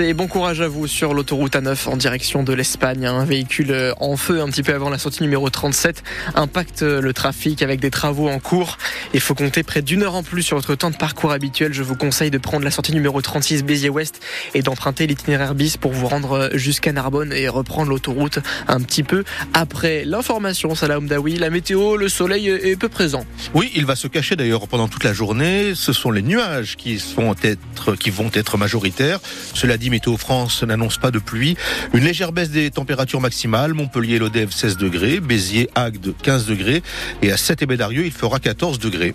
Et bon courage à vous sur l'autoroute A9 en direction de l'Espagne. Un véhicule en feu un petit peu avant la sortie numéro 37 impacte le trafic avec des travaux en cours. Il faut compter près d'une heure en plus sur votre temps de parcours habituel. Je vous conseille de prendre la sortie numéro 36 Béziers-Ouest et d'emprunter l'itinéraire bis pour vous rendre jusqu'à Narbonne et reprendre l'autoroute un petit peu après. L'information, Salah Daoui, la météo, le soleil est peu présent. Oui, il va se cacher d'ailleurs pendant toute la journée. Ce sont les nuages qui, être, qui vont être majoritaires. Cela dit, Météo France n'annonce pas de pluie. Une légère baisse des températures maximales. Montpellier, Lodève 16 degrés. Béziers, Agde 15 degrés. Et à 7 et Bédarieux, il fera 14 degrés.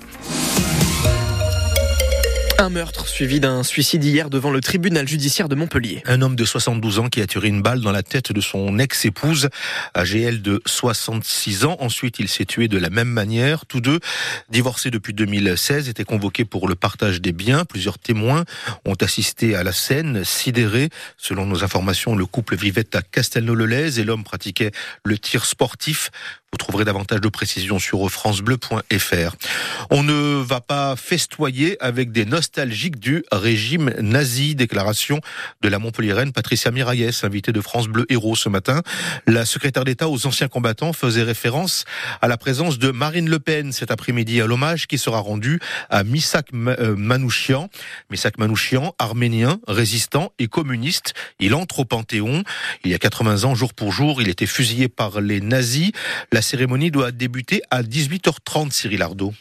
Un meurtre suivi d'un suicide hier devant le tribunal judiciaire de Montpellier. Un homme de 72 ans qui a tiré une balle dans la tête de son ex-épouse, elle de 66 ans. Ensuite, il s'est tué de la même manière. Tous deux, divorcés depuis 2016, étaient convoqués pour le partage des biens. Plusieurs témoins ont assisté à la scène, sidérés. Selon nos informations, le couple vivait à Castelnau-le-Lez et l'homme pratiquait le tir sportif. Vous trouverez davantage de précisions sur francebleu.fr. On ne va pas festoyer avec des nostalgiques du régime nazi. Déclaration de la Montpellieraine Patricia Miralles, invitée de France Bleu Héros ce matin. La secrétaire d'État aux anciens combattants faisait référence à la présence de Marine Le Pen cet après-midi à l'hommage qui sera rendu à Misak euh, Manouchian. Misak Manouchian, arménien, résistant et communiste. Il entre au Panthéon. Il y a 80 ans, jour pour jour, il était fusillé par les nazis. La cérémonie doit débuter à 18h30, Cyril Ardo.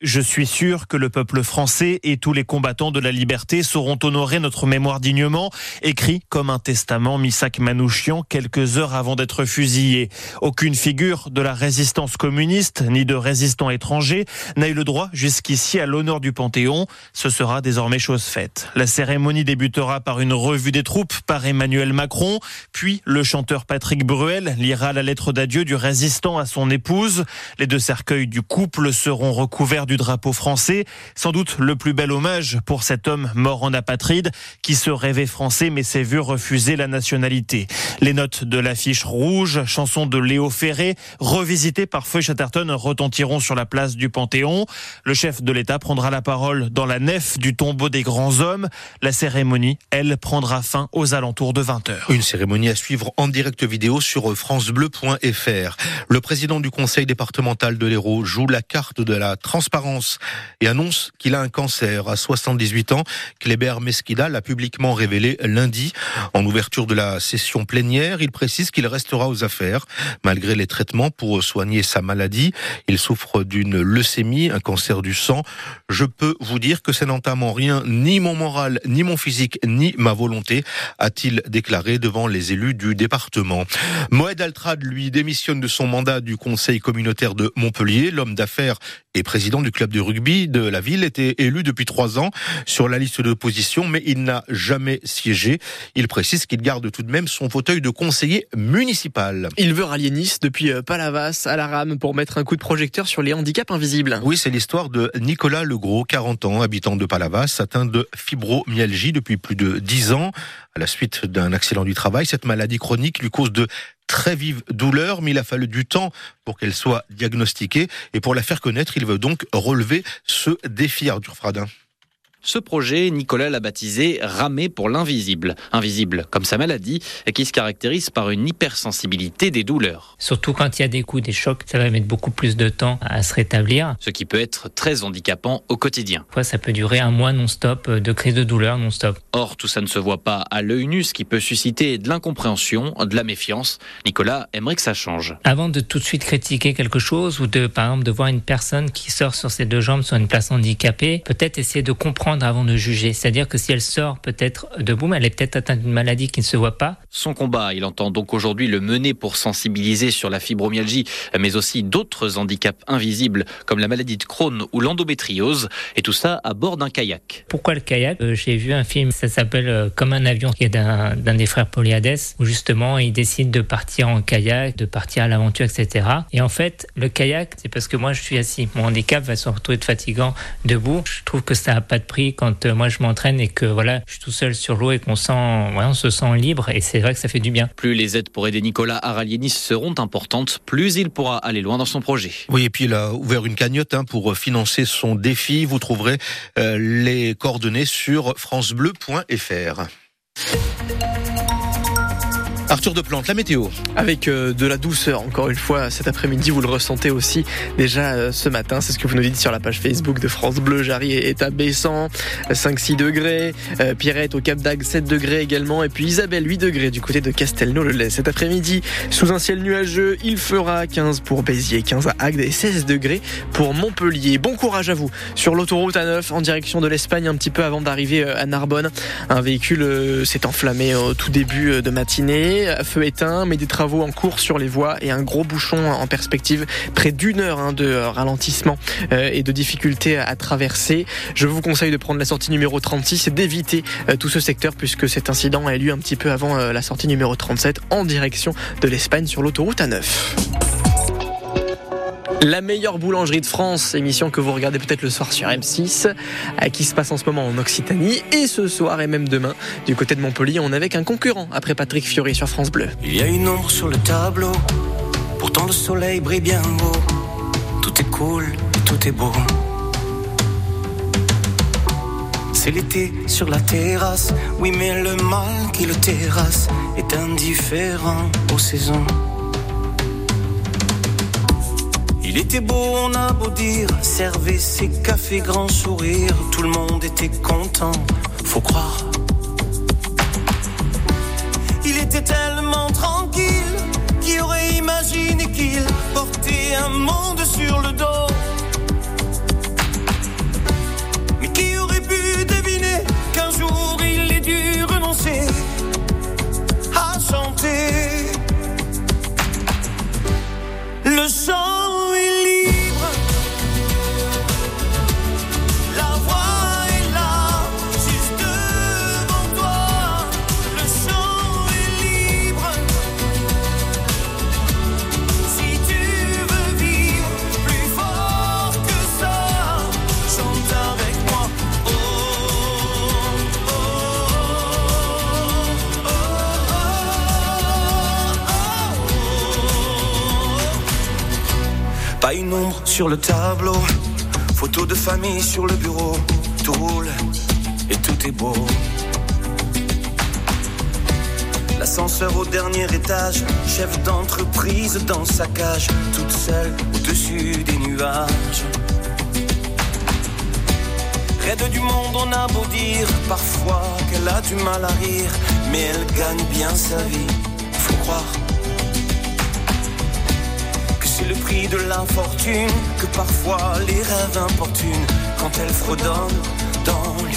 Je suis sûr que le peuple français et tous les combattants de la liberté sauront honorer notre mémoire dignement, écrit comme un testament Misak Manouchian quelques heures avant d'être fusillé. Aucune figure de la résistance communiste ni de résistant étranger n'a eu le droit jusqu'ici à l'honneur du Panthéon. Ce sera désormais chose faite. La cérémonie débutera par une revue des troupes par Emmanuel Macron, puis le chanteur Patrick Bruel lira la lettre d'adieu du résistant à son épouse. Les deux cercueils du couple seront recouverts du drapeau français. Sans doute le plus bel hommage pour cet homme mort en apatride qui se rêvait français mais s'est vu refuser la nationalité. Les notes de l'affiche rouge, chanson de Léo Ferré, revisitée par Feu Chatterton, retentiront sur la place du Panthéon. Le chef de l'État prendra la parole dans la nef du tombeau des grands hommes. La cérémonie, elle, prendra fin aux alentours de 20h. Une cérémonie à suivre en direct vidéo sur francebleu.fr. Le président du conseil départemental de l'Hérault joue la carte de la transparence et annonce qu'il a un cancer à 78 ans. Kléber Mesquida l'a publiquement révélé lundi. En ouverture de la session plénière, il précise qu'il restera aux affaires malgré les traitements pour soigner sa maladie. Il souffre d'une leucémie, un cancer du sang. Je peux vous dire que ça n'entame en rien ni mon moral, ni mon physique, ni ma volonté, a-t-il déclaré devant les élus du département. Moed Altrad, lui, démissionne de son mandat du conseil communautaire de Montpellier. L'homme d'affaires et président du club de rugby de la ville, était élu depuis trois ans sur la liste d'opposition, mais il n'a jamais siégé. Il précise qu'il garde tout de même son fauteuil de conseiller municipal. Il veut rallier Nice depuis euh, Palavas à la rame pour mettre un coup de projecteur sur les handicaps invisibles. Oui, c'est l'histoire de Nicolas Legros, 40 ans, habitant de Palavas, atteint de fibromyalgie depuis plus de 10 ans. À la suite d'un accident du travail, cette maladie chronique lui cause de très vive douleur, mais il a fallu du temps pour qu'elle soit diagnostiquée. Et pour la faire connaître, il veut donc relever ce défi, Arthur Fradin. Ce projet, Nicolas l'a baptisé Ramer pour l'invisible. Invisible comme sa maladie, qui se caractérise par une hypersensibilité des douleurs. Surtout quand il y a des coups, des chocs, ça va mettre beaucoup plus de temps à se rétablir. Ce qui peut être très handicapant au quotidien. ça peut durer un mois non-stop de crise de douleur non-stop. Or, tout ça ne se voit pas à l'œil nu, ce qui peut susciter de l'incompréhension, de la méfiance. Nicolas aimerait que ça change. Avant de tout de suite critiquer quelque chose, ou de, par exemple, de voir une personne qui sort sur ses deux jambes sur une place handicapée, peut-être essayer de comprendre avant de juger. C'est-à-dire que si elle sort peut-être debout, mais elle est peut-être atteinte d'une maladie qui ne se voit pas. Son combat, il entend donc aujourd'hui le mener pour sensibiliser sur la fibromyalgie, mais aussi d'autres handicaps invisibles comme la maladie de Crohn ou l'endométriose, et tout ça à bord d'un kayak. Pourquoi le kayak? Euh, J'ai vu un film, ça s'appelle euh, Comme un avion, qui est d'un des frères Polyades, où justement il décide de partir en kayak, de partir à l'aventure, etc. Et en fait, le kayak, c'est parce que moi je suis assis. Mon handicap va se retrouver fatigant debout. Je trouve que ça n'a pas de prix quand euh, moi je m'entraîne et que voilà, je suis tout seul sur l'eau et qu'on sent, on se sent libre et c'est vrai que ça fait du bien. Plus les aides pour aider Nicolas Aralienis seront importantes, plus il pourra aller loin dans son projet. Oui, et puis il a ouvert une cagnotte hein, pour financer son défi. Vous trouverez euh, les coordonnées sur francebleu.fr. Arthur de Plante, la météo. Avec euh, de la douceur, encore une fois, cet après-midi, vous le ressentez aussi déjà euh, ce matin. C'est ce que vous nous dites sur la page Facebook de France Bleu. Jarry est à Bessan, 5-6 degrés. Euh, Pierrette au Cap d'Agde, 7 degrés également. Et puis Isabelle, 8 degrés du côté de Castelnau-le-Lez. Cet après-midi, sous un ciel nuageux, il fera 15 pour Béziers, 15 à Agde et 16 degrés pour Montpellier. Bon courage à vous sur l'autoroute A9 en direction de l'Espagne, un petit peu avant d'arriver à Narbonne. Un véhicule s'est enflammé au tout début de matinée feu éteint, mais des travaux en cours sur les voies et un gros bouchon en perspective, près d'une heure hein, de ralentissement euh, et de difficultés à traverser. Je vous conseille de prendre la sortie numéro 36 et d'éviter euh, tout ce secteur puisque cet incident a eu lieu un petit peu avant euh, la sortie numéro 37 en direction de l'Espagne sur l'autoroute A9. La meilleure boulangerie de France, émission que vous regardez peut-être le soir sur M6, euh, qui se passe en ce moment en Occitanie. Et ce soir et même demain, du côté de Montpellier, on est avec un concurrent après Patrick Fiori sur France Bleu. Il y a une ombre sur le tableau, pourtant le soleil brille bien haut. Tout est cool et tout est beau. C'est l'été sur la terrasse, oui mais le mal qui le terrasse est indifférent aux saisons. Il était beau, on a beau dire, servait ses cafés grand sourire, tout le monde était content, faut croire. Il était tellement tranquille, qui aurait imaginé qu'il portait un monde sur le dos? Pas une ombre sur le tableau, photo de famille sur le bureau, tout roule et tout est beau. L'ascenseur au dernier étage, chef d'entreprise dans sa cage, toute seule au-dessus des nuages. Raide du monde, on a beau dire parfois qu'elle a du mal à rire, mais elle gagne bien sa vie, faut croire c'est le prix de l'infortune que parfois les rêves importunent. Quand elles fredonnent dans